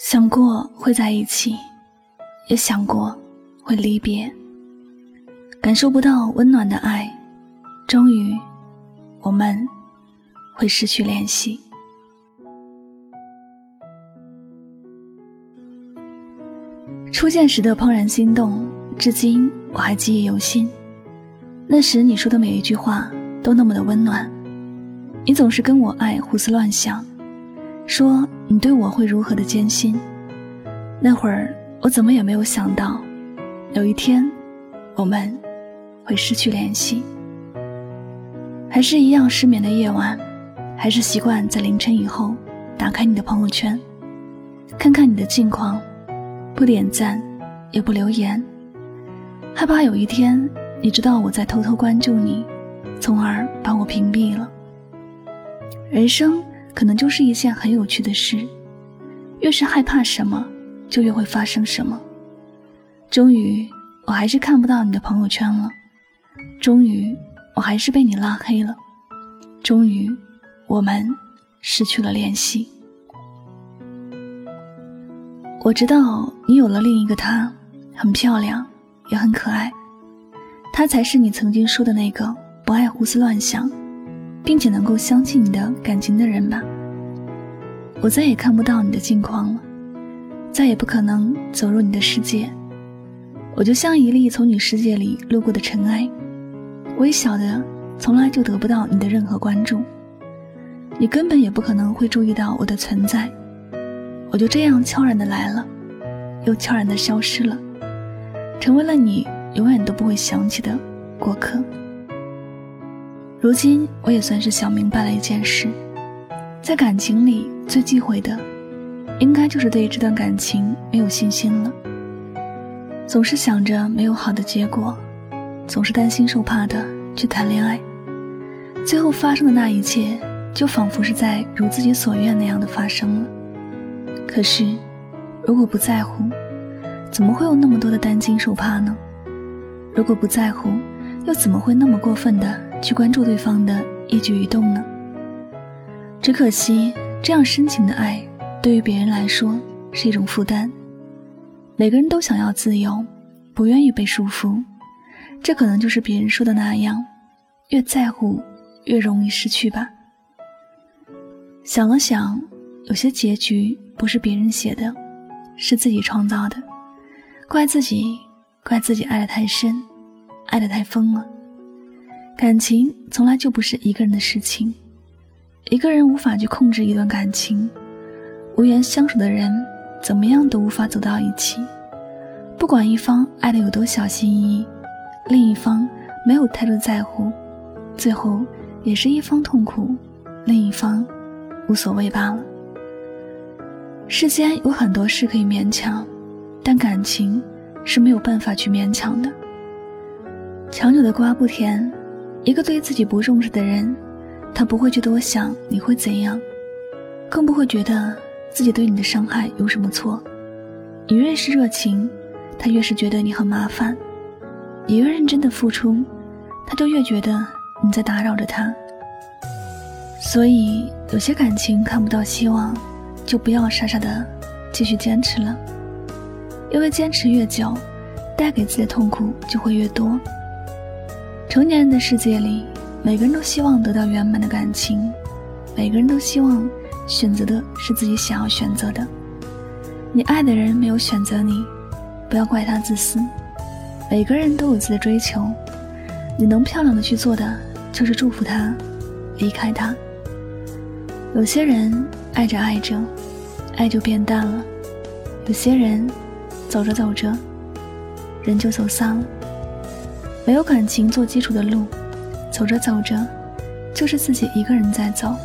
想过会在一起，也想过会离别。感受不到温暖的爱，终于，我们会失去联系。初见时的怦然心动，至今我还记忆犹新。那时你说的每一句话都那么的温暖，你总是跟我爱胡思乱想。说你对我会如何的艰辛？那会儿我怎么也没有想到，有一天我们会失去联系。还是一样失眠的夜晚，还是习惯在凌晨以后打开你的朋友圈，看看你的近况，不点赞也不留言，害怕有一天你知道我在偷偷关注你，从而把我屏蔽了。人生。可能就是一件很有趣的事，越是害怕什么，就越会发生什么。终于，我还是看不到你的朋友圈了；终于，我还是被你拉黑了；终于，我们失去了联系。我知道你有了另一个他，很漂亮，也很可爱，他才是你曾经说的那个不爱胡思乱想。并且能够相信你的感情的人吧。我再也看不到你的近况了，再也不可能走入你的世界。我就像一粒从你世界里路过的尘埃，微小的，从来就得不到你的任何关注。你根本也不可能会注意到我的存在。我就这样悄然的来了，又悄然的消失了，成为了你永远都不会想起的过客。如今我也算是想明白了一件事，在感情里最忌讳的，应该就是对这段感情没有信心了。总是想着没有好的结果，总是担心受怕的去谈恋爱，最后发生的那一切，就仿佛是在如自己所愿那样的发生了。可是，如果不在乎，怎么会有那么多的担惊受怕呢？如果不在乎，又怎么会那么过分的？去关注对方的一举一动呢？只可惜，这样深情的爱，对于别人来说是一种负担。每个人都想要自由，不愿意被束缚。这可能就是别人说的那样：越在乎，越容易失去吧。想了想，有些结局不是别人写的，是自己创造的。怪自己，怪自己爱得太深，爱得太疯了。感情从来就不是一个人的事情，一个人无法去控制一段感情，无缘相处的人怎么样都无法走到一起。不管一方爱的有多小心翼翼，另一方没有太多在乎，最后也是一方痛苦，另一方无所谓罢了。世间有很多事可以勉强，但感情是没有办法去勉强的。强扭的瓜不甜。一个对自己不重视的人，他不会去多想你会怎样，更不会觉得自己对你的伤害有什么错。你越是热情，他越是觉得你很麻烦；你越认真的付出，他就越觉得你在打扰着他。所以，有些感情看不到希望，就不要傻傻的继续坚持了，因为坚持越久，带给自己的痛苦就会越多。成年人的世界里，每个人都希望得到圆满的感情，每个人都希望选择的是自己想要选择的。你爱的人没有选择你，不要怪他自私。每个人都有自己的追求，你能漂亮的去做的就是祝福他，离开他。有些人爱着爱着，爱就变淡了；有些人走着走着，人就走散了。没有感情做基础的路，走着走着，就是自己一个人在走。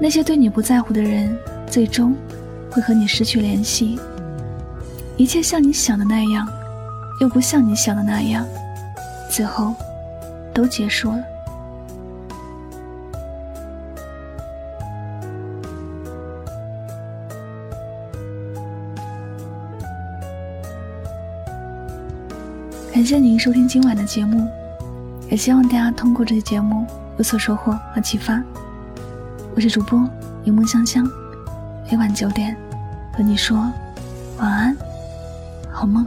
那些对你不在乎的人，最终会和你失去联系。一切像你想的那样，又不像你想的那样，最后都结束了。感谢您收听今晚的节目，也希望大家通过这期节目有所收获和启发。我是主播柠檬香香，每晚九点和你说晚安，好梦。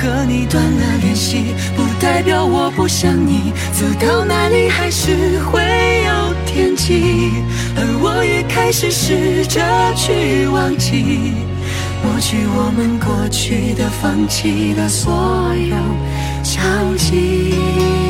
和你断了联系，不代表我不想你，走到哪里还是会有。天际，而我也开始试着去忘记，抹去我们过去的、放弃的所有交集。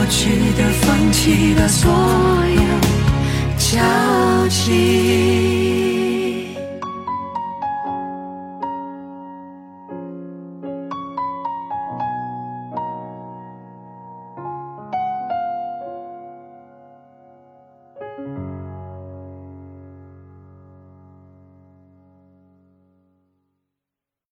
去的、放弃的所有交集。